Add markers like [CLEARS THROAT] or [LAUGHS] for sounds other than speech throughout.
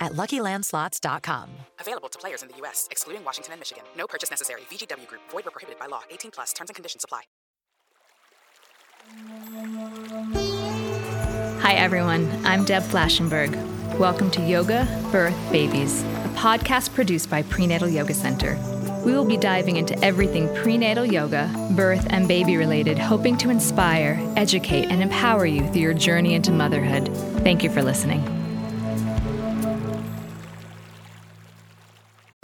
at LuckyLandSlots.com. Available to players in the U.S., excluding Washington and Michigan. No purchase necessary. VGW Group. Void where prohibited by law. 18 plus. Terms and conditions apply. Hi, everyone. I'm Deb Flashenberg. Welcome to Yoga, Birth, Babies, a podcast produced by Prenatal Yoga Center. We will be diving into everything prenatal yoga, birth, and baby related, hoping to inspire, educate, and empower you through your journey into motherhood. Thank you for listening.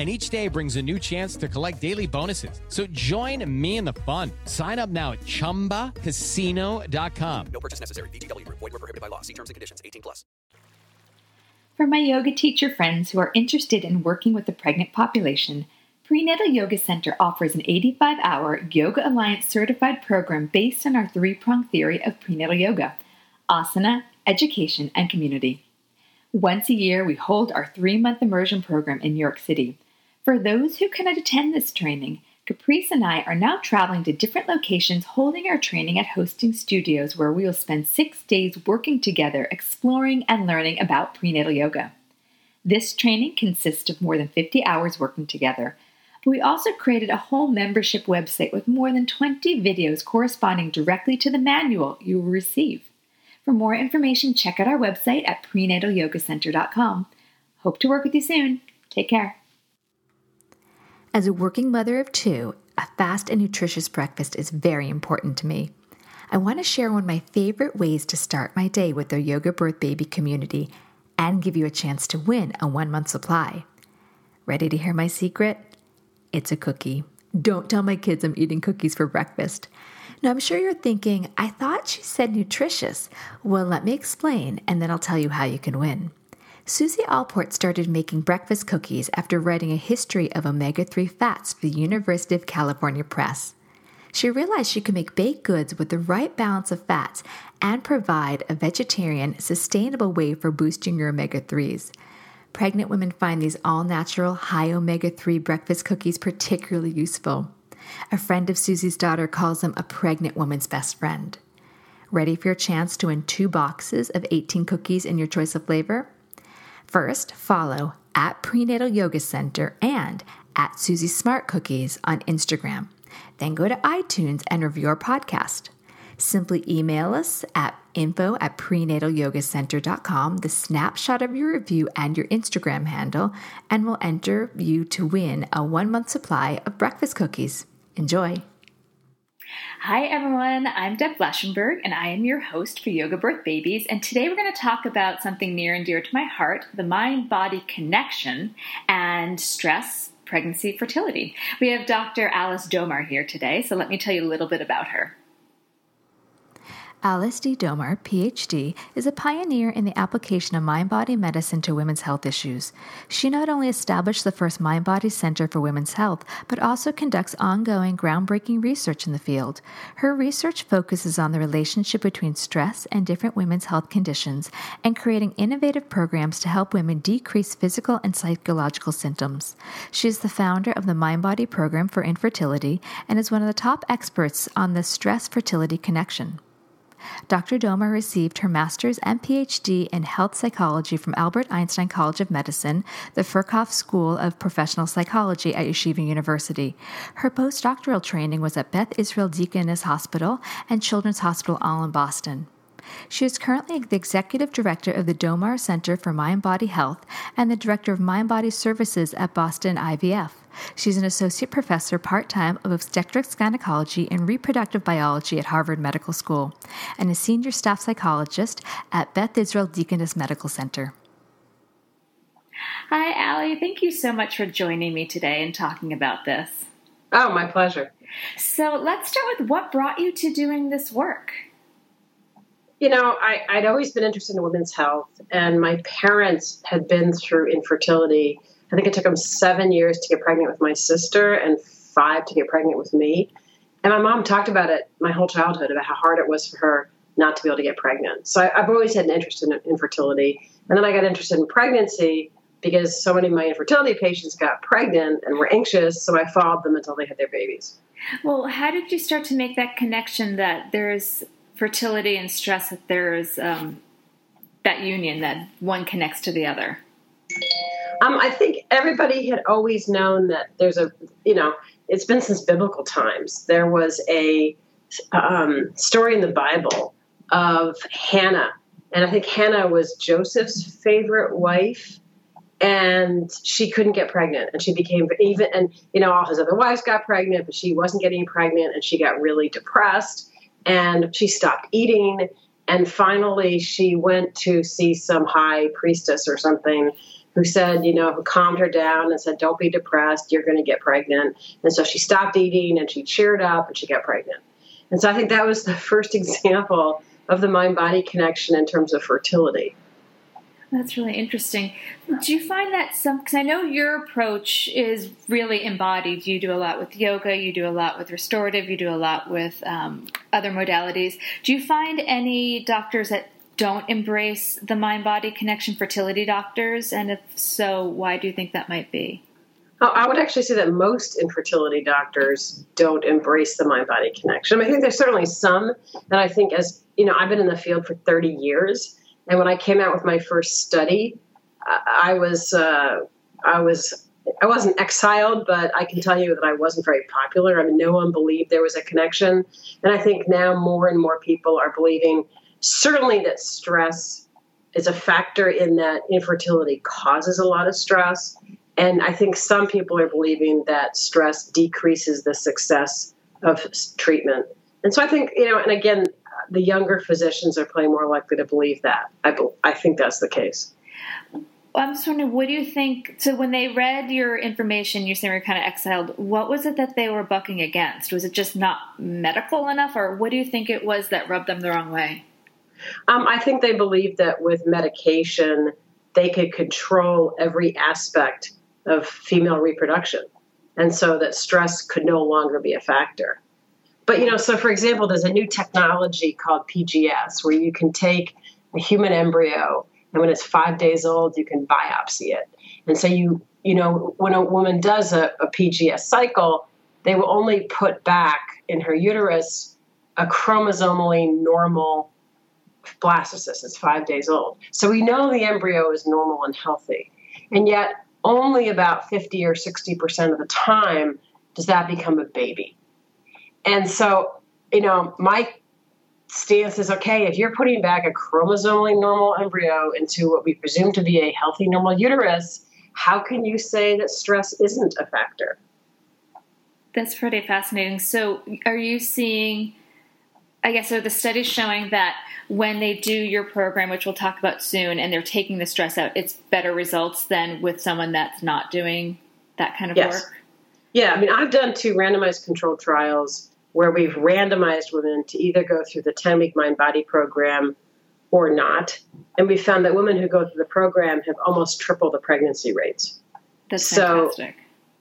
and each day brings a new chance to collect daily bonuses. So join me in the fun. Sign up now at ChumbaCasino.com. No purchase necessary. VGW Group. Void were prohibited by law. See terms and conditions. 18 plus. For my yoga teacher friends who are interested in working with the pregnant population, Prenatal Yoga Center offers an 85 hour Yoga Alliance certified program based on our three prong theory of prenatal yoga asana, education, and community. Once a year, we hold our three month immersion program in New York City. For those who cannot attend this training, Caprice and I are now traveling to different locations holding our training at hosting studios where we will spend six days working together, exploring and learning about prenatal yoga. This training consists of more than 50 hours working together, we also created a whole membership website with more than 20 videos corresponding directly to the manual you will receive. For more information, check out our website at prenatalyogacenter.com. Hope to work with you soon. Take care. As a working mother of two, a fast and nutritious breakfast is very important to me. I want to share one of my favorite ways to start my day with the Yoga Birth Baby community and give you a chance to win a one month supply. Ready to hear my secret? It's a cookie. Don't tell my kids I'm eating cookies for breakfast. Now, I'm sure you're thinking, I thought she said nutritious. Well, let me explain, and then I'll tell you how you can win. Susie Allport started making breakfast cookies after writing a history of omega 3 fats for the University of California Press. She realized she could make baked goods with the right balance of fats and provide a vegetarian, sustainable way for boosting your omega 3s. Pregnant women find these all natural, high omega 3 breakfast cookies particularly useful. A friend of Susie's daughter calls them a pregnant woman's best friend. Ready for your chance to win two boxes of 18 cookies in your choice of flavor? First, follow at Prenatal Yoga Center and at Susie Smart Cookies on Instagram. Then go to iTunes and review our podcast. Simply email us at info at prenatalyogacenter.com the snapshot of your review and your Instagram handle, and we'll enter you to win a one month supply of breakfast cookies. Enjoy! Hi everyone, I'm Deb Flashenberg and I am your host for Yoga Birth Babies. And today we're going to talk about something near and dear to my heart the mind body connection and stress, pregnancy, fertility. We have Dr. Alice Domar here today, so let me tell you a little bit about her. Alice D. Domar, PhD, is a pioneer in the application of mind body medicine to women's health issues. She not only established the first mind body center for women's health, but also conducts ongoing groundbreaking research in the field. Her research focuses on the relationship between stress and different women's health conditions and creating innovative programs to help women decrease physical and psychological symptoms. She is the founder of the Mind Body Program for Infertility and is one of the top experts on the stress fertility connection. Dr. Domar received her master's and PhD in health psychology from Albert Einstein College of Medicine, the Ferkauf School of Professional Psychology at Yeshiva University. Her postdoctoral training was at Beth Israel Deaconess Hospital and Children's Hospital, all in Boston. She is currently the executive director of the Domar Center for Mind Body Health and the director of Mind Body Services at Boston IVF. She's an associate professor part time of obstetrics, gynecology, and reproductive biology at Harvard Medical School and a senior staff psychologist at Beth Israel Deaconess Medical Center. Hi, Allie. Thank you so much for joining me today and talking about this. Oh, my pleasure. So let's start with what brought you to doing this work? You know, I, I'd always been interested in women's health, and my parents had been through infertility. I think it took him seven years to get pregnant with my sister and five to get pregnant with me. And my mom talked about it my whole childhood about how hard it was for her not to be able to get pregnant. So I, have always had an interest in infertility. And then I got interested in pregnancy because so many of my infertility patients got pregnant and were anxious. So I followed them until they had their babies. Well, how did you start to make that connection that there's fertility and stress, that there's um, that union, that one connects to the other? Um, I think everybody had always known that there's a, you know, it's been since biblical times. There was a um, story in the Bible of Hannah. And I think Hannah was Joseph's favorite wife. And she couldn't get pregnant. And she became even, and, you know, all his other wives got pregnant, but she wasn't getting pregnant. And she got really depressed. And she stopped eating. And finally, she went to see some high priestess or something who said, you know, who calmed her down and said, don't be depressed, you're going to get pregnant. And so she stopped eating and she cheered up and she got pregnant. And so I think that was the first [LAUGHS] example of the mind body connection in terms of fertility. That's really interesting. Do you find that some, because I know your approach is really embodied. You do a lot with yoga, you do a lot with restorative, you do a lot with um, other modalities. Do you find any doctors that don't embrace the mind body connection, fertility doctors? And if so, why do you think that might be? Oh, I would actually say that most infertility doctors don't embrace the mind body connection. I, think there's certainly some and I think, as you know, I've been in the field for 30 years, and when I came out with my first study, I was uh, I was I wasn't exiled, but I can tell you that I wasn't very popular. I mean, no one believed there was a connection, and I think now more and more people are believing certainly that stress is a factor in that infertility causes a lot of stress and I think some people are believing that stress decreases the success of treatment. And so I think, you know, and again, the younger physicians are probably more likely to believe that. I, I think that's the case. I'm just wondering, what do you think? So, when they read your information, you said you were kind of exiled. What was it that they were bucking against? Was it just not medical enough, or what do you think it was that rubbed them the wrong way? Um, I think they believed that with medication, they could control every aspect of female reproduction. And so that stress could no longer be a factor. But, you know, so for example, there's a new technology called PGS where you can take a human embryo and when it's five days old, you can biopsy it. And so you, you know, when a woman does a, a PGS cycle, they will only put back in her uterus a chromosomally normal blastocyst. is five days old. So we know the embryo is normal and healthy. And yet, only about 50 or 60% of the time does that become a baby. And so, you know, my stance is okay, if you're putting back a chromosomally normal embryo into what we presume to be a healthy normal uterus, how can you say that stress isn't a factor? That's pretty fascinating. So, are you seeing, I guess, are the studies showing that when they do your program, which we'll talk about soon, and they're taking the stress out, it's better results than with someone that's not doing that kind of yes. work? Yeah, I mean, I've done two randomized controlled trials where we've randomized women to either go through the 10 week mind body program or not. And we found that women who go through the program have almost triple the pregnancy rates. That's so, fantastic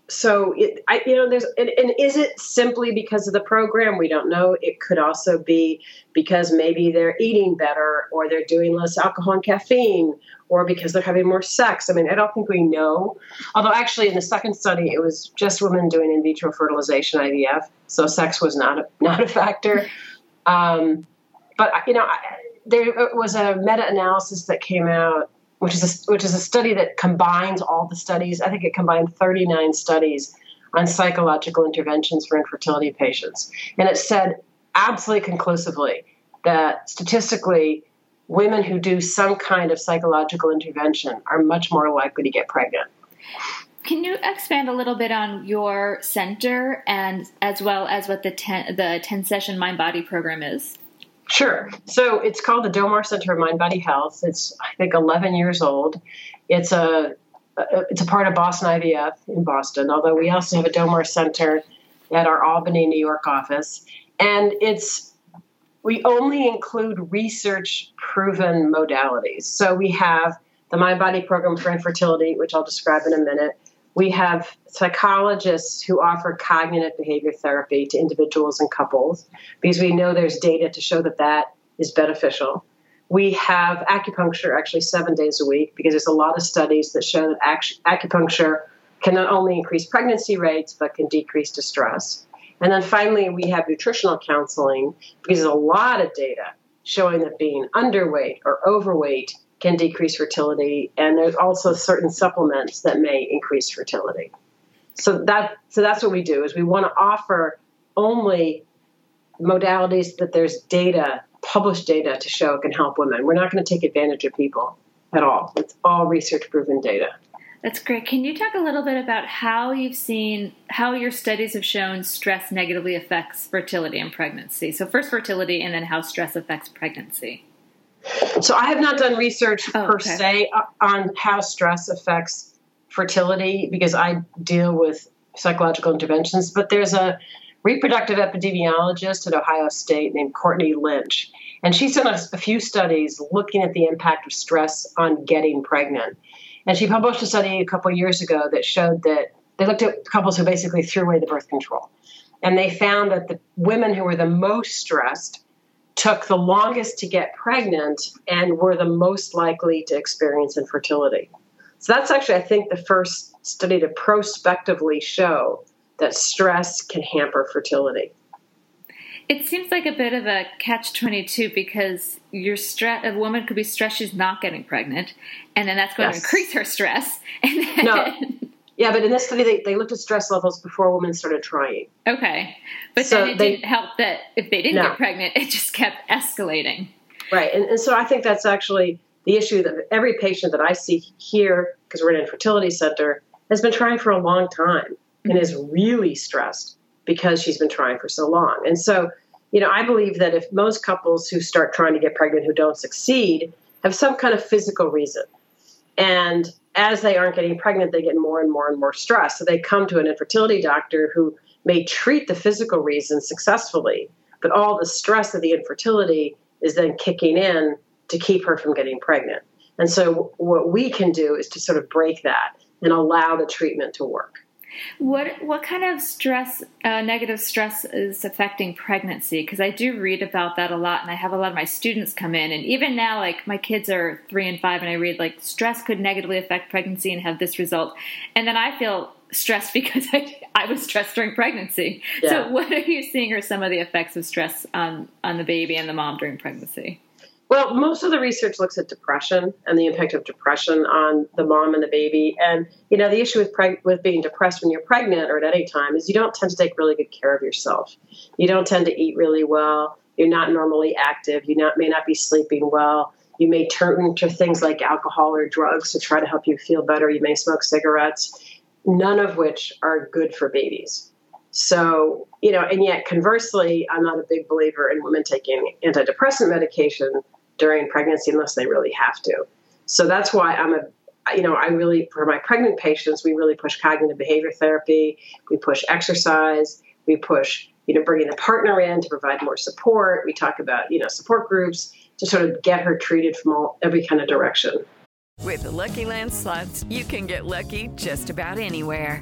so it, I, you know, there's, and, and, is it simply because of the program? We don't know. It could also be because maybe they're eating better, or they're doing less alcohol and caffeine, or because they're having more sex. I mean, I don't think we know. Although, actually, in the second study, it was just women doing in vitro fertilization (IVF), so sex was not a, not a factor. Um, but you know, there was a meta-analysis that came out which is a, which is a study that combines all the studies. I think it combined 39 studies on psychological interventions for infertility patients, and it said absolutely conclusively that statistically, women who do some kind of psychological intervention are much more likely to get pregnant. Can you expand a little bit on your center and as well as what the 10, the 10 session mind body program is? Sure. So it's called the Domar Center of Mind Body Health. It's, I think, 11 years old. It's a, it's a part of Boston IVF in Boston, although we also have a Domar Center at our Albany, New York office. And it's we only include research proven modalities. So we have the Mind Body Program for Infertility, which I'll describe in a minute. We have psychologists who offer cognitive behavior therapy to individuals and couples because we know there's data to show that that is beneficial. We have acupuncture actually seven days a week because there's a lot of studies that show that acupuncture can not only increase pregnancy rates but can decrease distress. And then finally, we have nutritional counseling because there's a lot of data showing that being underweight or overweight can decrease fertility, and there's also certain supplements that may increase fertility. So that so that's what we do is we want to offer only modalities that there's data, published data to show can help women. We're not going to take advantage of people at all. It's all research proven data. That's great. Can you talk a little bit about how you've seen how your studies have shown stress negatively affects fertility and pregnancy? So first fertility and then how stress affects pregnancy. So I have not done research oh, per okay. se uh, on how stress affects fertility because I deal with psychological interventions, but there's a reproductive epidemiologist at Ohio State named Courtney Lynch, and she's done a, a few studies looking at the impact of stress on getting pregnant. And she published a study a couple years ago that showed that they looked at couples who basically threw away the birth control. And they found that the women who were the most stressed took the longest to get pregnant and were the most likely to experience infertility. So that's actually, I think, the first study to prospectively show that stress can hamper fertility. It seems like a bit of a catch 22 because your stress a woman could be stressed she's not getting pregnant, and then that's going yes. to increase her stress. And then, no. Yeah, but in this study, they, they looked at stress levels before women started trying. Okay. But so then it they, didn't help that if they didn't no. get pregnant, it just kept escalating. Right. And, and so I think that's actually the issue that every patient that I see here, because we're in an infertility center, has been trying for a long time mm-hmm. and is really stressed because she's been trying for so long. And so, you know, I believe that if most couples who start trying to get pregnant who don't succeed have some kind of physical reason, and as they aren't getting pregnant, they get more and more and more stressed. So they come to an infertility doctor who may treat the physical reason successfully, but all the stress of the infertility is then kicking in to keep her from getting pregnant. And so what we can do is to sort of break that and allow the treatment to work. What what kind of stress, uh, negative stress, is affecting pregnancy? Because I do read about that a lot, and I have a lot of my students come in, and even now, like my kids are three and five, and I read like stress could negatively affect pregnancy and have this result, and then I feel stressed [LAUGHS] because I, I was stressed during pregnancy. Yeah. So, what are you seeing are some of the effects of stress on on the baby and the mom during pregnancy? Well, most of the research looks at depression and the impact of depression on the mom and the baby. And you know, the issue with preg- with being depressed when you're pregnant or at any time is you don't tend to take really good care of yourself. You don't tend to eat really well. You're not normally active. You not, may not be sleeping well. You may turn to things like alcohol or drugs to try to help you feel better. You may smoke cigarettes, none of which are good for babies. So, you know, and yet conversely, I'm not a big believer in women taking antidepressant medication during pregnancy unless they really have to. So that's why I'm a you know, I really, for my pregnant patients, we really push cognitive behavior therapy. We push exercise. We push, you know, bringing a partner in to provide more support. We talk about, you know, support groups to sort of get her treated from all, every kind of direction. With the Lucky Land slots, you can get lucky just about anywhere.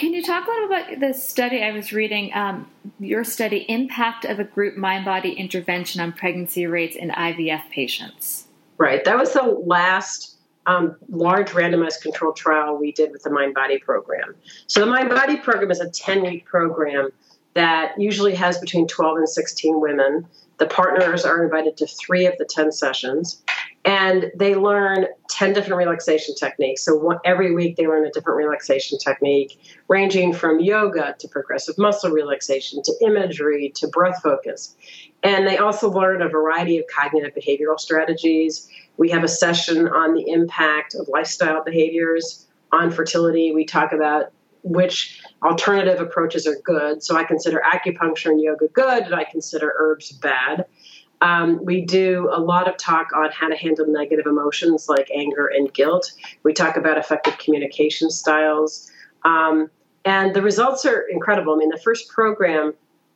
Can you talk a little about the study I was reading? Um, your study, Impact of a Group Mind Body Intervention on Pregnancy Rates in IVF Patients. Right. That was the last um, large randomized controlled trial we did with the Mind Body program. So, the Mind Body program is a 10 week program that usually has between 12 and 16 women. The partners are invited to three of the 10 sessions, and they learn 10 different relaxation techniques. So every week they learn a different relaxation technique, ranging from yoga to progressive muscle relaxation to imagery to breath focus. And they also learn a variety of cognitive behavioral strategies. We have a session on the impact of lifestyle behaviors on fertility. We talk about which alternative approaches are good. So I consider acupuncture and yoga good, and I consider herbs bad. Um, we do a lot of talk on how to handle negative emotions like anger and guilt. We talk about effective communication styles. Um, and the results are incredible. I mean, the first program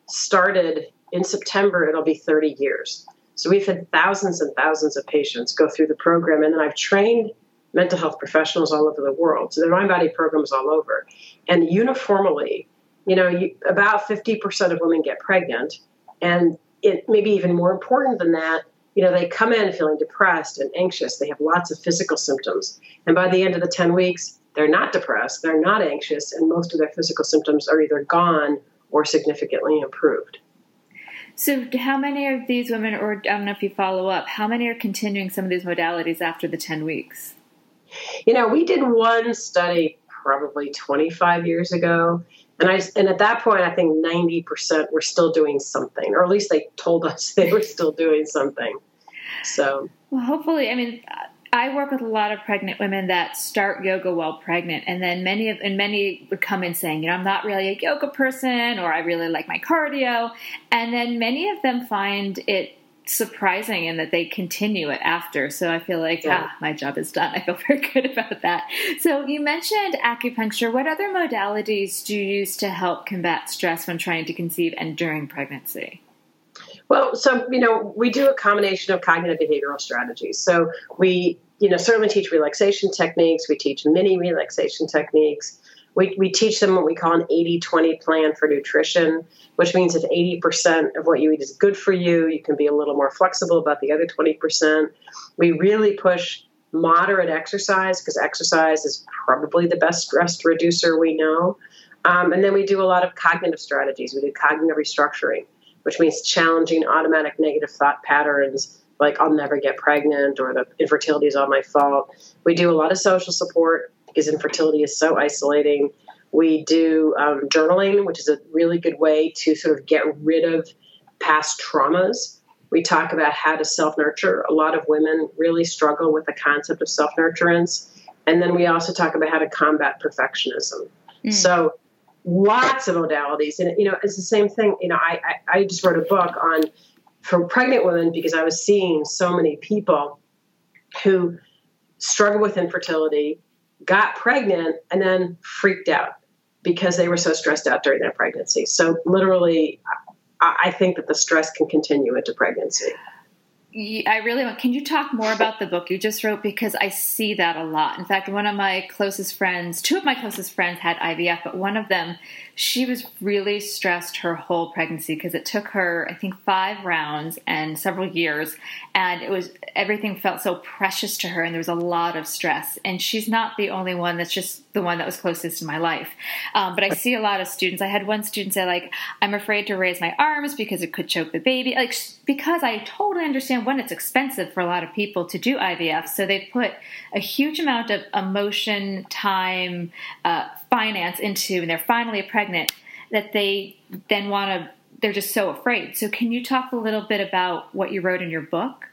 started in September, it'll be 30 years. So we've had thousands and thousands of patients go through the program, and then I've trained mental health professionals all over the world. So the Mind Body program is all over. And uniformly, you know, you, about 50% of women get pregnant. And it maybe even more important than that, you know, they come in feeling depressed and anxious. They have lots of physical symptoms. And by the end of the 10 weeks, they're not depressed, they're not anxious, and most of their physical symptoms are either gone or significantly improved. So, how many of these women, or I don't know if you follow up, how many are continuing some of these modalities after the 10 weeks? You know, we did one study probably 25 years ago. And I and at that point, I think 90% were still doing something, or at least they told [LAUGHS] us they were still doing something. So, well, hopefully, I mean, I work with a lot of pregnant women that start yoga while pregnant, and then many of and many would come in saying, you know, I'm not really a yoga person, or I really like my cardio, and then many of them find it surprising in that they continue it after. So I feel like, yeah. ah, my job is done. I feel [LAUGHS] very good about that. So you mentioned acupuncture. What other modalities do you use to help combat stress when trying to conceive and during pregnancy? Well, so, you know, we do a combination of cognitive behavioral strategies. So we, you know, certainly teach relaxation techniques, we teach mini relaxation techniques. We, we teach them what we call an 80 20 plan for nutrition, which means if 80% of what you eat is good for you, you can be a little more flexible about the other 20%. We really push moderate exercise because exercise is probably the best stress reducer we know. Um, and then we do a lot of cognitive strategies. We do cognitive restructuring, which means challenging automatic negative thought patterns like I'll never get pregnant or the infertility is all my fault. We do a lot of social support because infertility is so isolating. We do um, journaling, which is a really good way to sort of get rid of past traumas. We talk about how to self nurture. A lot of women really struggle with the concept of self nurturance. And then we also talk about how to combat perfectionism. Mm. So, lots of modalities. And, you know, it's the same thing. You know, I, I, I just wrote a book on for pregnant women because I was seeing so many people who struggle with infertility got pregnant and then freaked out because they were so stressed out during their pregnancy. So, literally, I think that the stress can continue into pregnancy. I really want. Can you talk more about the book you just wrote? Because I see that a lot. In fact, one of my closest friends, two of my closest friends had IVF, but one of them, she was really stressed her whole pregnancy because it took her, I think, five rounds and several years, and it was everything felt so precious to her, and there was a lot of stress. And she's not the only one. That's just the one that was closest in my life. Um, but I see a lot of students. I had one student say, like, I'm afraid to raise my arms because it could choke the baby. Like, because I totally understand one, it's expensive for a lot of people to do IVF, so they put a huge amount of emotion, time, uh, finance into, and they're finally pregnant, that they then want to, they're just so afraid. So, can you talk a little bit about what you wrote in your book?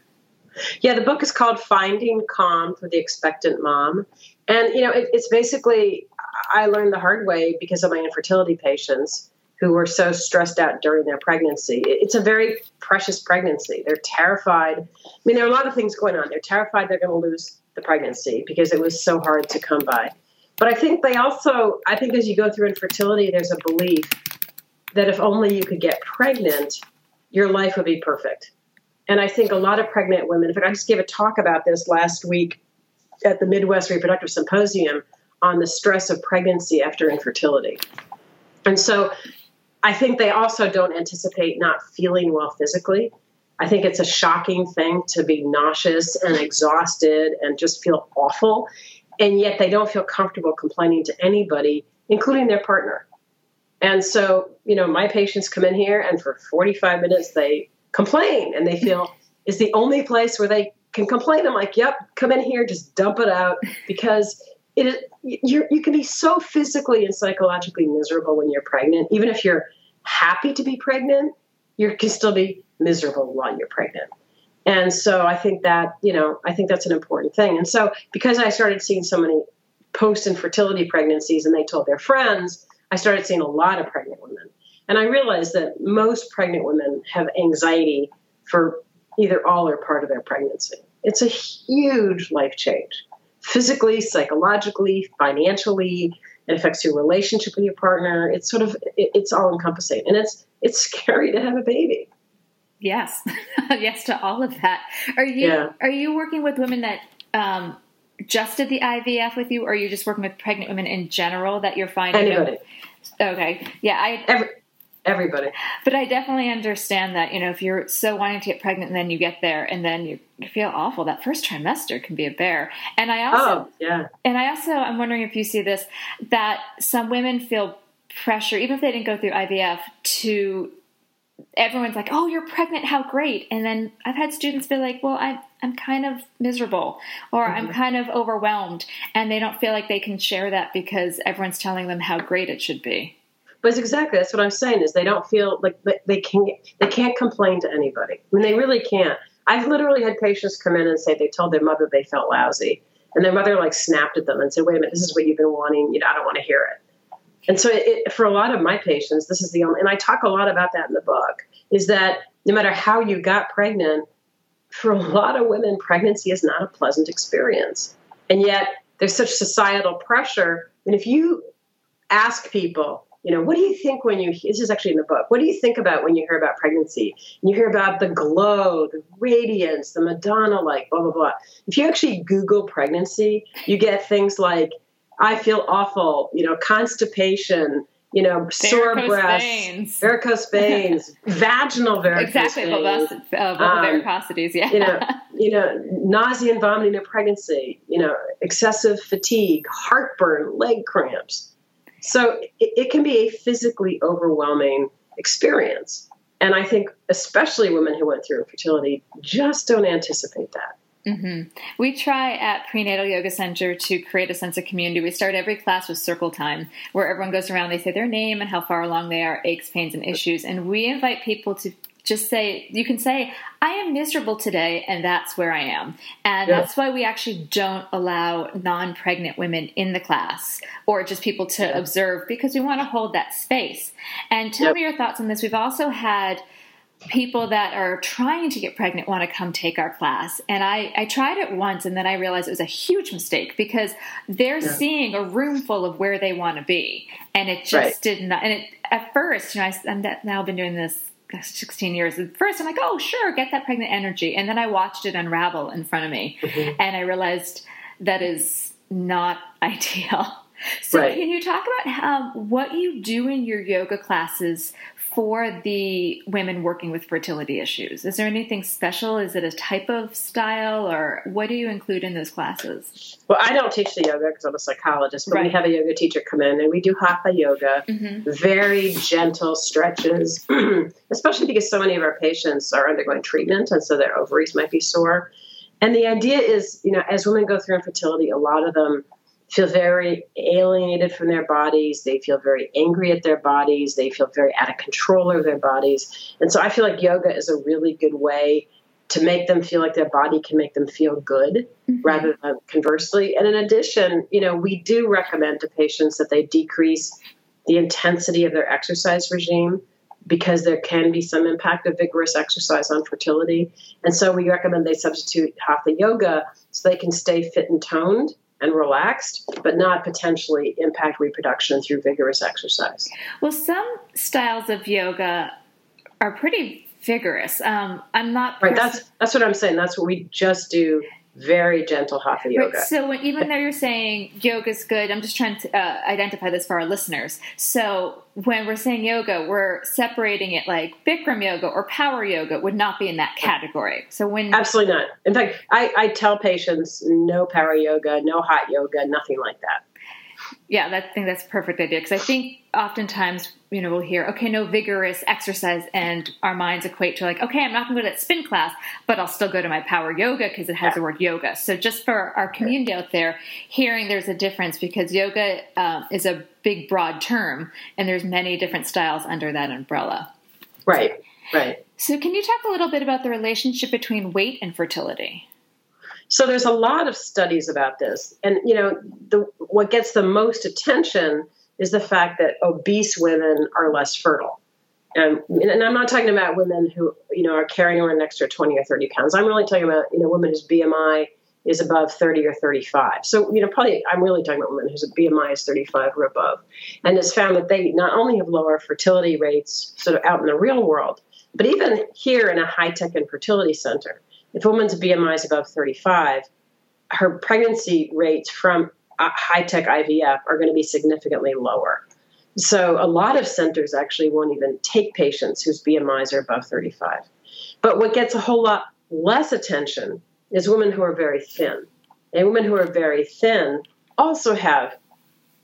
Yeah, the book is called Finding Calm for the Expectant Mom. And, you know, it, it's basically, I learned the hard way because of my infertility patients who were so stressed out during their pregnancy. It's a very precious pregnancy. They're terrified. I mean, there are a lot of things going on. They're terrified they're going to lose the pregnancy because it was so hard to come by. But I think they also, I think as you go through infertility, there's a belief that if only you could get pregnant, your life would be perfect. And I think a lot of pregnant women, in fact, I just gave a talk about this last week at the Midwest Reproductive Symposium on the stress of pregnancy after infertility. And so I think they also don't anticipate not feeling well physically. I think it's a shocking thing to be nauseous and exhausted and just feel awful. And yet they don't feel comfortable complaining to anybody, including their partner. And so, you know, my patients come in here and for 45 minutes they complain and they feel [LAUGHS] is the only place where they can complain. I'm like, yep, come in here, just dump it out because it is you you can be so physically and psychologically miserable when you're pregnant. Even if you're happy to be pregnant, you can still be miserable while you're pregnant. And so I think that, you know, I think that's an important thing. And so because I started seeing so many post infertility pregnancies and they told their friends, I started seeing a lot of pregnant women. And I realized that most pregnant women have anxiety for either all or part of their pregnancy. It's a huge life change physically, psychologically, financially. It affects your relationship with your partner. It's sort of it's all encompassing, and it's it's [LAUGHS] scary to have a baby. Yes, [LAUGHS] yes to all of that. Are you yeah. are you working with women that um, just did the IVF with you, or are you just working with pregnant women in general that you're finding? Anybody. Okay. Yeah. I. Every, everybody. But I definitely understand that, you know, if you're so wanting to get pregnant and then you get there and then you, you feel awful, that first trimester can be a bear. And I also, oh, yeah. And I also, I'm wondering if you see this, that some women feel pressure, even if they didn't go through IVF, to everyone's like, "Oh, you're pregnant! How great!" And then I've had students be like, "Well, I'm I'm kind of miserable, or mm-hmm. I'm kind of overwhelmed," and they don't feel like they can share that because everyone's telling them how great it should be. But it's exactly that's what I'm saying is they don't feel like they can they can't complain to anybody. I mean, they really can't. I've literally had patients come in and say they told their mother they felt lousy, and their mother like snapped at them and said, "Wait a minute, this is what you've been wanting. You know, I don't want to hear it." And so, it, for a lot of my patients, this is the only, and I talk a lot about that in the book, is that no matter how you got pregnant, for a lot of women, pregnancy is not a pleasant experience. And yet, there's such societal pressure. And if you ask people, you know, what do you think when you, this is actually in the book, what do you think about when you hear about pregnancy? And you hear about the glow, the radiance, the Madonna like, blah, blah, blah. If you actually Google pregnancy, you get things like, I feel awful, you know, constipation, you know, sore breasts, veins. varicose [LAUGHS] veins, vaginal varicose exactly, veins. Exactly, uh, um, varicosities, yeah. You know, [LAUGHS] you know, nausea and vomiting in pregnancy, you know, excessive fatigue, heartburn, leg cramps so it, it can be a physically overwhelming experience. And I think, especially women who went through infertility, just don't anticipate that. Mm-hmm. We try at Prenatal Yoga Center to create a sense of community. We start every class with circle time, where everyone goes around, they say their name and how far along they are, aches, pains, and issues. And we invite people to just say you can say i am miserable today and that's where i am and yeah. that's why we actually don't allow non-pregnant women in the class or just people to yeah. observe because we want to hold that space and tell yep. me your thoughts on this we've also had people that are trying to get pregnant want to come take our class and i, I tried it once and then i realized it was a huge mistake because they're yeah. seeing a room full of where they want to be and it just right. did not and it at first you know I, i've now been doing this 16 years. At first, I'm like, oh, sure, get that pregnant energy. And then I watched it unravel in front of me. Mm-hmm. And I realized that is not [LAUGHS] ideal. So, right. can you talk about how, what you do in your yoga classes for the women working with fertility issues? Is there anything special? Is it a type of style, or what do you include in those classes? Well, I don't teach the yoga because I'm a psychologist, but right. we have a yoga teacher come in and we do hatha yoga, mm-hmm. very gentle stretches, [CLEARS THROAT] especially because so many of our patients are undergoing treatment and so their ovaries might be sore. And the idea is, you know, as women go through infertility, a lot of them feel very alienated from their bodies. They feel very angry at their bodies. They feel very out of control of their bodies. And so I feel like yoga is a really good way to make them feel like their body can make them feel good mm-hmm. rather than conversely. And in addition, you know, we do recommend to patients that they decrease the intensity of their exercise regime because there can be some impact of vigorous exercise on fertility. And so we recommend they substitute hatha yoga so they can stay fit and toned and relaxed, but not potentially impact reproduction through vigorous exercise. Well, some styles of yoga are pretty vigorous. Um, I'm not right. That's that's what I'm saying. That's what we just do very gentle hatha yoga. Right, so when, even though you're saying yoga is good, I'm just trying to uh, identify this for our listeners. So when we're saying yoga, we're separating it like Bikram yoga or power yoga would not be in that category. So when absolutely not. In fact, I, I tell patients no power yoga, no hot yoga, nothing like that. Yeah, that, I think that's a perfect idea because I think oftentimes you know we'll hear okay no vigorous exercise and our minds equate to like okay i'm not going to go to that spin class but i'll still go to my power yoga because it has the word yoga. So just for our community out there hearing there's a difference because yoga um, is a big broad term and there's many different styles under that umbrella. Right right. So can you talk a little bit about the relationship between weight and fertility so there's a lot of studies about this and you know the what gets the most attention is the fact that obese women are less fertile. Um, and I'm not talking about women who, you know, are carrying around an extra 20 or 30 pounds. I'm really talking about, you know, women whose BMI is above 30 or 35. So, you know, probably I'm really talking about women whose BMI is 35 or above. And it's found that they not only have lower fertility rates sort of out in the real world, but even here in a high tech infertility center, if a woman's BMI is above 35, her pregnancy rates from uh, high tech IVF are going to be significantly lower. So a lot of centers actually won't even take patients whose BMIs are above 35. But what gets a whole lot less attention is women who are very thin. And women who are very thin also have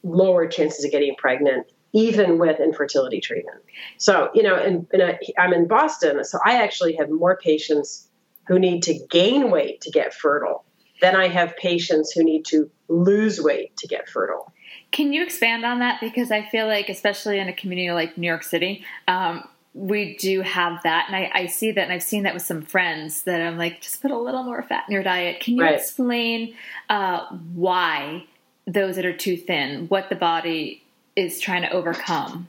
lower chances of getting pregnant, even with infertility treatment. So, you know, in, in a, I'm in Boston, so I actually have more patients who need to gain weight to get fertile then I have patients who need to lose weight to get fertile. Can you expand on that? Because I feel like, especially in a community like New York City, um, we do have that. And I, I, see that, and I've seen that with some friends that I'm like, just put a little more fat in your diet. Can you right. explain uh, why those that are too thin, what the body is trying to overcome?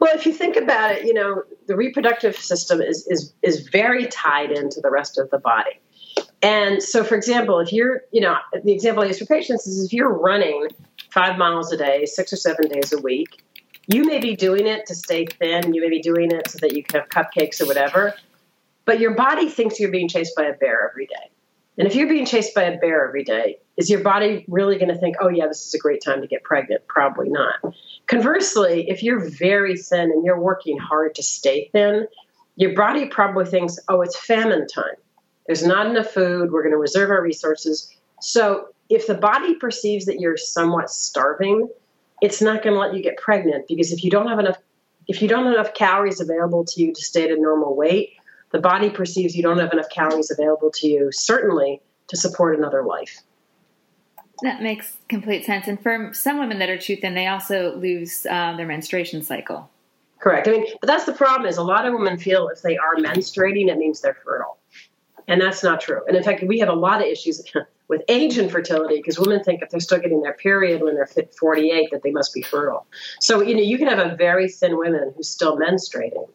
Well, if you think about it, you know, the reproductive system is, is, is very tied into the rest of the body. And so, for example, if you're, you know, the example I use for patients is if you're running five miles a day, six or seven days a week, you may be doing it to stay thin. You may be doing it so that you can have cupcakes or whatever. But your body thinks you're being chased by a bear every day. And if you're being chased by a bear every day, is your body really going to think, oh, yeah, this is a great time to get pregnant? Probably not. Conversely, if you're very thin and you're working hard to stay thin, your body probably thinks, oh, it's famine time. There's not enough food. We're going to reserve our resources. So if the body perceives that you're somewhat starving, it's not going to let you get pregnant because if you don't have enough if you don't have enough calories available to you to stay at a normal weight, the body perceives you don't have enough calories available to you certainly to support another life. That makes complete sense. And for some women that are too thin, they also lose uh, their menstruation cycle. Correct. I mean, but that's the problem is a lot of women feel if they are menstruating, it means they're fertile. And that's not true. And in fact, we have a lot of issues [LAUGHS] with age and fertility because women think if they're still getting their period when they're 48 that they must be fertile. So, you know, you can have a very thin woman who's still menstruating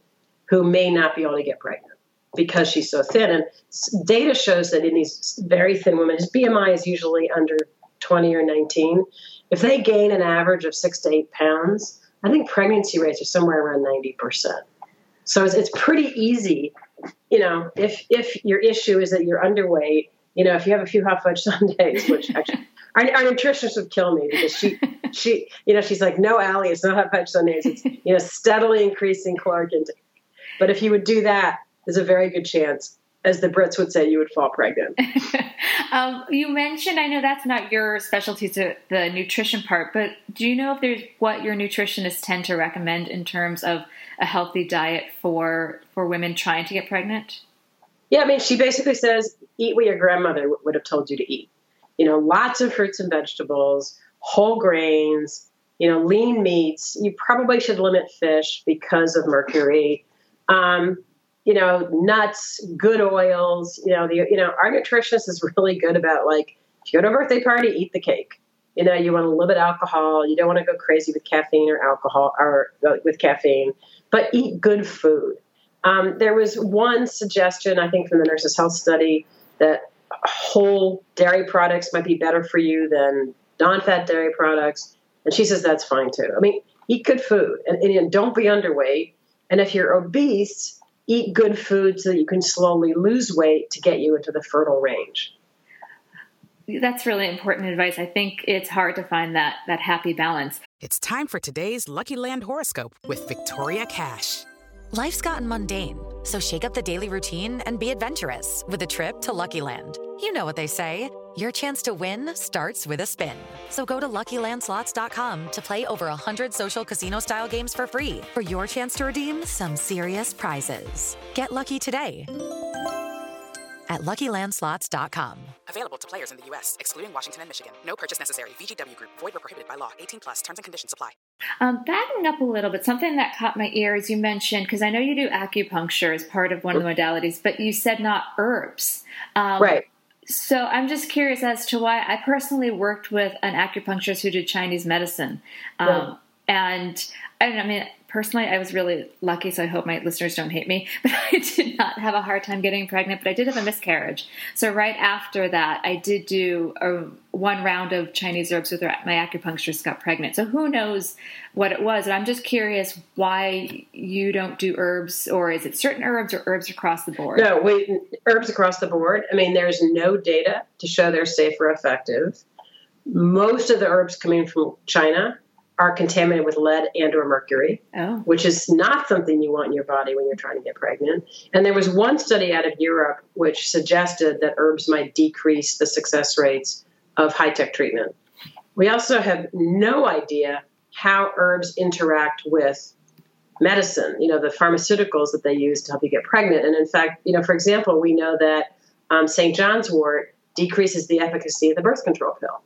who may not be able to get pregnant because she's so thin. And data shows that in these very thin women, his BMI is usually under 20 or 19. If they gain an average of six to eight pounds, I think pregnancy rates are somewhere around 90%. So it's, it's pretty easy you know, if if your issue is that you're underweight, you know, if you have a few hot fudge [LAUGHS] sundaes, which actually our, our nutritionist would kill me because she she you know she's like, no, Allie, it's not hot fudge sundaes. It's you know steadily increasing caloric intake. But if you would do that, there's a very good chance, as the Brits would say, you would fall pregnant. [LAUGHS] um, you mentioned, I know that's not your specialty, to the nutrition part, but do you know if there's what your nutritionists tend to recommend in terms of a healthy diet for for women trying to get pregnant? Yeah, I mean, she basically says eat what your grandmother would have told you to eat. You know, lots of fruits and vegetables, whole grains, you know, lean meats. You probably should limit fish because of mercury. Um, you know, nuts, good oils. You know, the you know our nutritionist is really good about like if you go to a birthday party, eat the cake. You know, you want to limit alcohol. You don't want to go crazy with caffeine or alcohol or uh, with caffeine but eat good food. Um, there was one suggestion, I think, from the Nurses Health Study that whole dairy products might be better for you than non-fat dairy products, and she says that's fine too. I mean, eat good food and, and don't be underweight. And if you're obese, eat good food so that you can slowly lose weight to get you into the fertile range. That's really important advice. I think it's hard to find that that happy balance. It's time for today's Lucky Land horoscope with Victoria Cash. Life's gotten mundane, so shake up the daily routine and be adventurous with a trip to Lucky Land. You know what they say. Your chance to win starts with a spin. So go to LuckyLandSlots.com to play over 100 social casino-style games for free for your chance to redeem some serious prizes. Get lucky today at LuckyLandSlots.com. Available to players in the U.S., excluding Washington and Michigan. No purchase necessary. VGW Group. Void where prohibited by law. 18 plus. Terms and conditions apply. Um, backing up a little bit, something that caught my ear as you mentioned, because I know you do acupuncture as part of one of the modalities, but you said not herbs. Um, right. So I'm just curious as to why I personally worked with an acupuncturist who did Chinese medicine. Um. And I, I mean, personally, I was really lucky, so I hope my listeners don't hate me. [LAUGHS] But I did not have a hard time getting pregnant, but I did have a miscarriage. So right after that, I did do a, one round of Chinese herbs with my acupuncturist got pregnant. So who knows what it was? And I'm just curious why you don't do herbs, or is it certain herbs or herbs across the board? No, herbs across the board. I mean, there's no data to show they're safe or effective. Most of the herbs coming from China are contaminated with lead and or mercury, Oh. which is not something you want in your body when you're trying to get pregnant. And there was one study out of Europe which suggested that herbs might decrease the success rates of high-tech treatment. We also have no idea how herbs interact with medicine, you know, the pharmaceuticals that they use to help you get pregnant. And in fact, you know, for example, we know that um, St. John's wort decreases the efficacy of the birth control pill.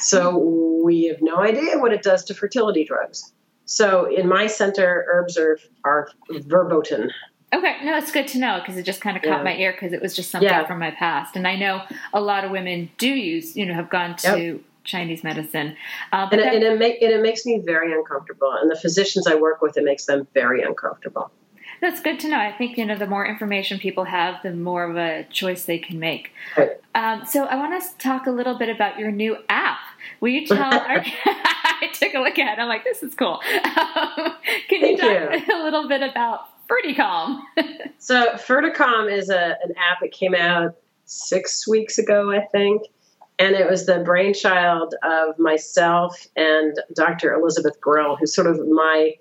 So we have no idea what it does to fertility drugs. So in my center, herbs are, are verboten. Okay, no, it's good to know because it just kind of caught Yeah. my ear because it was just something Yeah. from my past, and I know a lot of women do use, you know, have gone to Chinese medicine. Uh, but And it, that- and, it make, and it makes me very uncomfortable. And the physicians I work with, it makes them very uncomfortable. that's good to know. I think you know the more information people have, the more of a choice they can make. Right. Um, so I want to talk a little bit about your new app. Will you tell? our, [LAUGHS] [LAUGHS] I took a look at it. I'm like, this is cool. Um, [LAUGHS] can you Thank talk a little bit about FertiCalm? So FertiCalm is a, an app that came out six weeks ago, I think. And it was the brainchild of myself and Dr. Elizabeth Grill, who's sort of my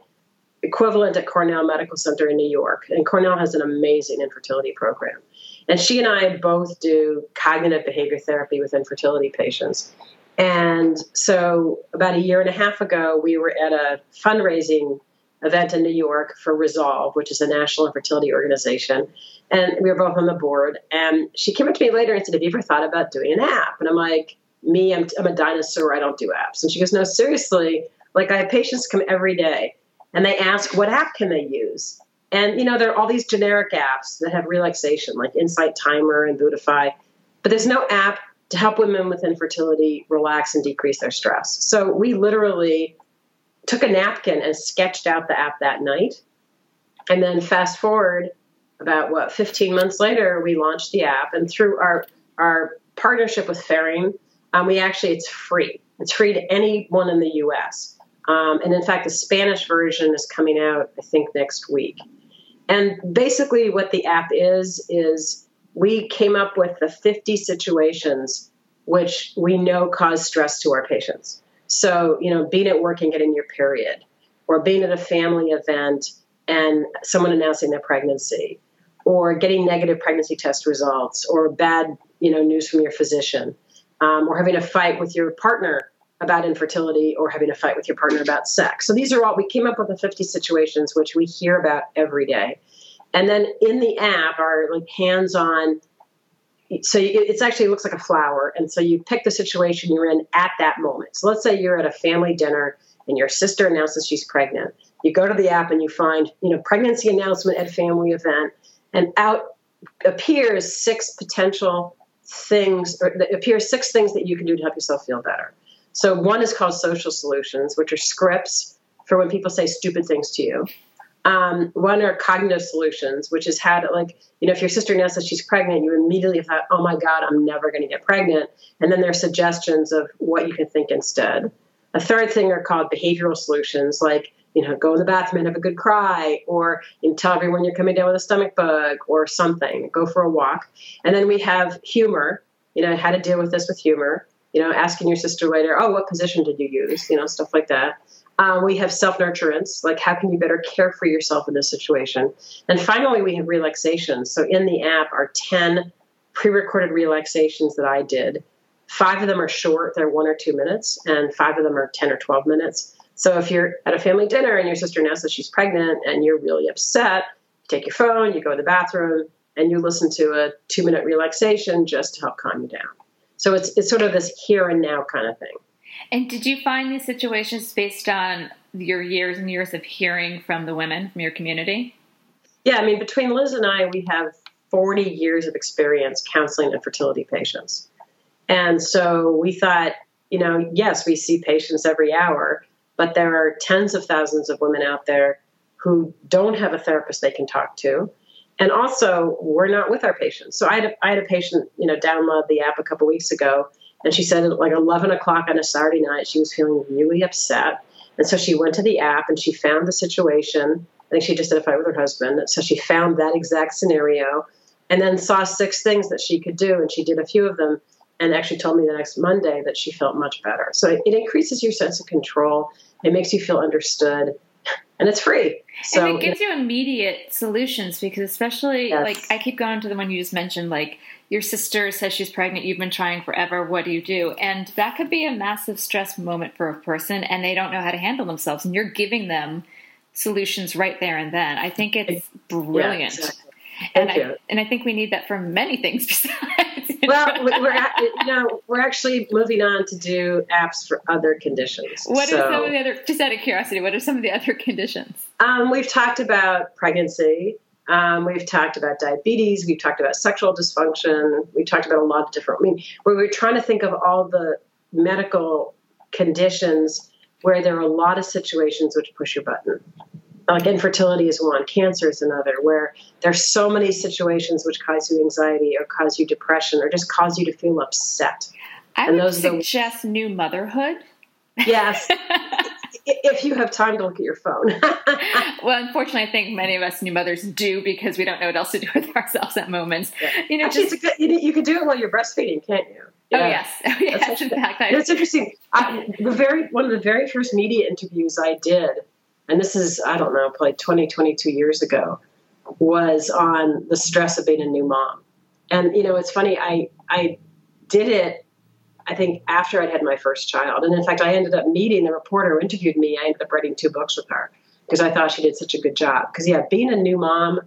equivalent at Cornell Medical Center in New York. And Cornell has an amazing infertility program. And she and I both do cognitive behavior therapy with infertility patients. And so about a year and a half ago, we were at a fundraising event in New York for Resolve, which is a national infertility organization. And we were both on the board. And she came up to me later and said, Have you ever thought about doing an app? And I'm like, Me, I'm, I'm a dinosaur. I don't do apps. And she goes, No, seriously. Like, I have patients come every day and they ask, What app can they use? And, you know, there are all these generic apps that have relaxation, like Insight Timer and Buddhify. But there's no app to help women with infertility relax and decrease their stress. So we literally took a napkin and sketched out the app that night. And then fast forward about what 15 months later, we launched the app, and through our our partnership with Ferring, um, we actually it's free. It's free to anyone in the U.S. Um, and in fact, the Spanish version is coming out, I think, next week. And basically, what the app is is we came up with the 50 situations which we know cause stress to our patients. So, you know, being at work and getting your period, or being at a family event and someone announcing their pregnancy, or getting negative pregnancy test results, or bad, you know, news from your physician, um, or having a fight with your partner about infertility, or having a fight with your partner about sex. So these are all we came up with the 50 situations which we hear about every day, and then in the app are like hands-on so you, it's actually it looks like a flower. And so you pick the situation you're in at that moment. So let's say you're at a family dinner and your sister announces she's pregnant. You go to the app and you find you know pregnancy announcement at family event and out appears six potential things or appears six things that you can do to help yourself feel better. So one is called social solutions which are scripts for when people say stupid things to you um, one are cognitive solutions, which is had like, you know, if your sister announces she's pregnant, you immediately thought, oh my God, I'm never going to get pregnant. And then there are suggestions of what you can think instead. A third thing are called behavioral solutions, like, you know, go in the bathroom and have a good cry, or you know, tell everyone you're coming down with a stomach bug or something, go for a walk. And then we have humor, you know, how to deal with this with humor, you know, asking your sister later, oh, what position did you use, you know, stuff like that. Um, we have self nurturance, like how can you better care for yourself in this situation. And finally, we have relaxations. So in the app are 10 pre recorded relaxations that I did. Five of them are short, they're one or two minutes, and five of them are 10 or 12 minutes. So if you're at a family dinner and your sister announced that she's pregnant and you're really upset, you take your phone, you go to the bathroom, and you listen to a two minute relaxation just to help calm you down. So it's, it's sort of this here and now kind of thing. And did you find these situations based on your years and years of hearing from the women from your community? Yeah, I mean, between Liz and I, we have 40 years of experience counseling infertility patients. And so we thought, you know, yes, we see patients every hour, but there are tens of thousands of women out there who don't have a therapist they can talk to. And also, we're not with our patients. So I had a, I had a patient, you know, download the app a couple weeks ago, and she said at like 11 o'clock on a Saturday night, she was feeling really upset. And so she went to the app and she found the situation. I think she just did a fight with her husband. So she found that exact scenario and then saw six things that she could do. And she did a few of them and actually told me the next Monday that she felt much better. So it, it increases your sense of control. It makes you feel understood, and it's free. So and it gives you immediate solutions because, especially yes. like I keep going to the one you just mentioned, like your sister says she's pregnant, you've been trying forever. What do you do? And that could be a massive stress moment for a person, and they don't know how to handle themselves, and you're giving them solutions right there and then. I think it's brilliant. Yeah, exactly. And I, and I think we need that for many things [LAUGHS] besides. well, we're you know we're actually moving on to do apps for other conditions. What so, are some of the other? Just out of curiosity, what are some of the other conditions? Um, we've talked about pregnancy. Um, we've talked about diabetes. We've talked about sexual dysfunction. We've talked about a lot of different. I mean, where we're trying to think of all the medical conditions where there are a lot of situations which push your button like infertility is one, cancer is another, where there's so many situations which cause you anxiety or cause you depression or just cause you to feel upset. I and would suggest the, new motherhood. Yes. [LAUGHS] if you have time to look at your phone. [LAUGHS] well, unfortunately, I think many of us new mothers do because we don't know what else to do with ourselves at moments. Yeah. You know, Actually, just, good, you, you, can do it while you're breastfeeding, can't you? Oh, yeah. [LAUGHS] Oh yes, oh, yes. In fact, I, it's interesting. I, the very one of the very first media interviews I did and this is, I don't know, probably 20, 22 years ago, was on the stress of being a new mom. And, you know, it's funny, I, I did it, I think, after I'd had my first child. And in fact, I ended up meeting the reporter who interviewed me. I ended up writing two books with her because I thought she did such a good job. Because, yeah, being a new mom,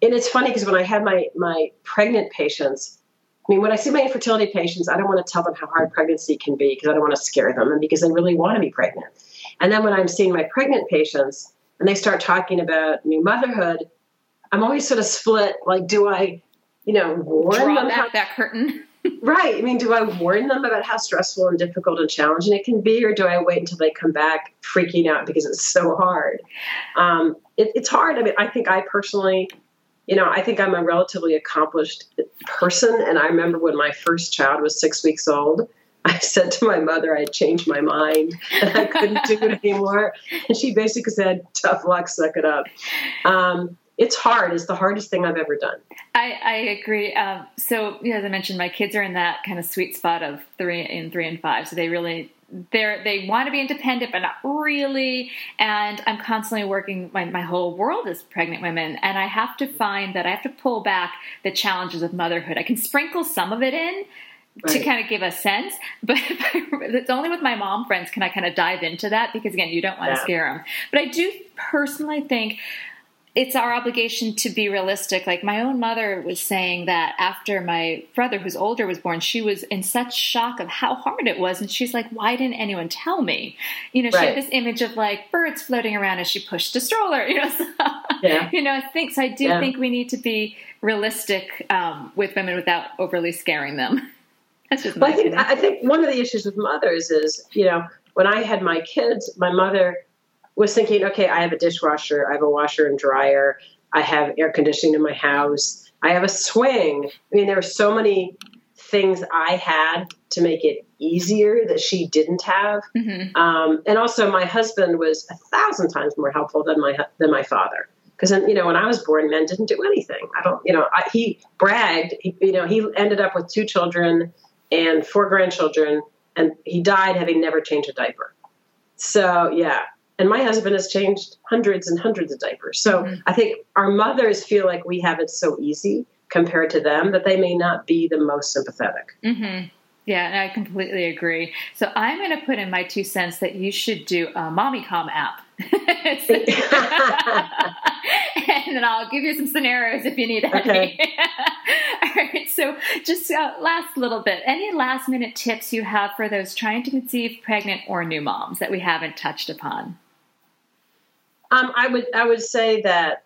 and it's funny because when I had my, my pregnant patients, I mean, when I see my infertility patients, I don't want to tell them how hard pregnancy can be because I don't want to scare them and because they really want to be pregnant. And then when I'm seeing my pregnant patients and they start talking about new motherhood, I'm always sort of split. Like, do I, you know, warn Draw them back how, that curtain? Right. I mean, do I warn them about how stressful and difficult and challenging it can be, or do I wait until they come back freaking out because it's so hard? Um, it, it's hard. I mean, I think I personally, you know, I think I'm a relatively accomplished person, and I remember when my first child was six weeks old [LAUGHS] I said to my mother I changed my mind [LAUGHS] and I couldn't do it anymore. And she basically said, tough luck, suck it up. Um, it's hard. It's the hardest thing I've ever done. I, I agree. Um, so, you know, as I mentioned, my kids are in that kind of sweet spot of three in three and five. So they really they they want to be independent, but not really. And I'm constantly working. My, my whole world is pregnant women, and I have to find that I have to pull back the challenges of motherhood. I can sprinkle some of it in, Right. to kind of give a sense. [LAUGHS] But it's only with my mom friends can I kind of dive into that because again, you don't want yeah. to scare them. But I do personally think it's our obligation to be realistic. Like my own mother was saying that after my brother, who's older, was born, she was in such shock of how hard it was, and she's like, "Why didn't anyone tell me?" You know, right. she had this image of like birds floating around as she pushed a stroller. [LAUGHS] You know, so, yeah. you know, I think so. I do yeah. think we need to be realistic um, with women without overly scaring them. [LAUGHS] well, I think I think one of the issues with mothers is, you know, when I had my kids, my mother was thinking, okay, I have a dishwasher, I have a washer and dryer, I have air conditioning in my house, I have a swing. I mean, there were so many things I had to make it easier that she didn't have. Mm-hmm. Um, and also, my husband was a thousand times more helpful than my than my father. Because you know, when I was born, men didn't do anything. I don't, you know, I, he bragged. He, you know, he ended up with two children and four grandchildren, and he died having never changed a diaper. So yeah, and my husband has changed hundreds and hundreds of diapers. So mm-hmm. I think our mothers feel like we have it so easy compared to them that they may not be the most sympathetic. Mm-hmm. Yeah, I completely agree. So I'm going to put in my two cents that you should do a MommyCalm app. [LAUGHS] and then I'll give you some scenarios if you need any. Okay. [LAUGHS] All right. So, just uh, last little bit. Any last minute tips you have for those trying to conceive, pregnant, or new moms that we haven't touched upon? Um, I would I would say that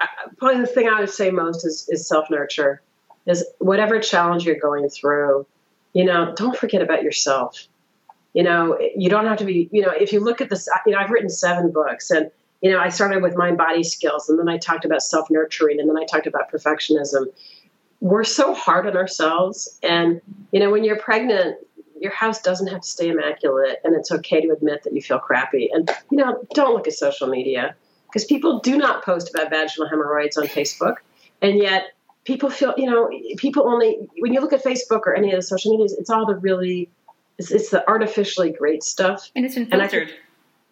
uh, probably the thing I would say most is, is self nurture. Is whatever challenge you're going through, you know, don't forget about yourself. You know, you don't have to be, you know, if you look at this, you know, I've written seven books and, you know, I started with mind body skills and then I talked about self nurturing and then I talked about perfectionism. We're so hard on ourselves. And, you know, when you're pregnant, your house doesn't have to stay immaculate and it's okay to admit that you feel crappy. And, you know, don't look at social media because people do not post about vaginal hemorrhoids on Facebook. And yet, people feel, you know, people only, when you look at Facebook or any of the social medias, it's all the really it's, it's the artificially great stuff. And it's been filtered.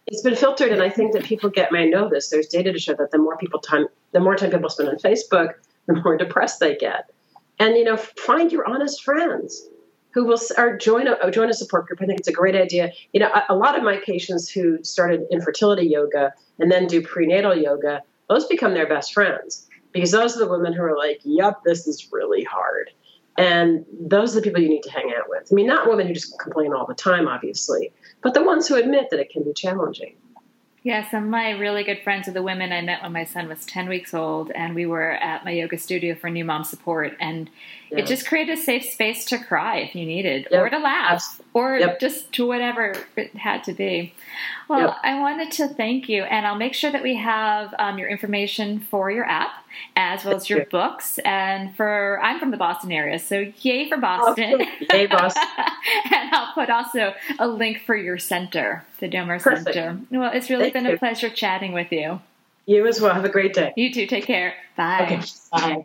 it's been filtered, and I think that people get may know this. There's data to show that the more people time, the more time people spend on Facebook, the more [LAUGHS] depressed they get. And you know, find your honest friends who will or join a oh, join a support group. I think it's a great idea. You know, a, a lot of my patients who started infertility yoga and then do prenatal yoga, those become their best friends because those are the women who are like, "Yep, this is really hard." And those are the people you need to hang out with. I mean, not women who just complain all the time, obviously, but the ones who admit that it can be challenging. Yeah, some of my really good friends are the women I met when my son was 10 weeks old, and we were at my yoga studio for new mom support. And yes. it just created a safe space to cry if you needed, yep. or to laugh, or yep. just to whatever it had to be. Well, yep. I wanted to thank you, and I'll make sure that we have um, your information for your app as well as your books. And for I'm from the Boston area, so yay for Boston! Oh, yay, Boston! [LAUGHS] and I'll put also a link for your center, the Domar Perfect. Center. Well, it's really Thank been you. a pleasure chatting with you. You as well. Have a great day. You too. Take care. Bye. Okay. Bye.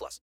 plus.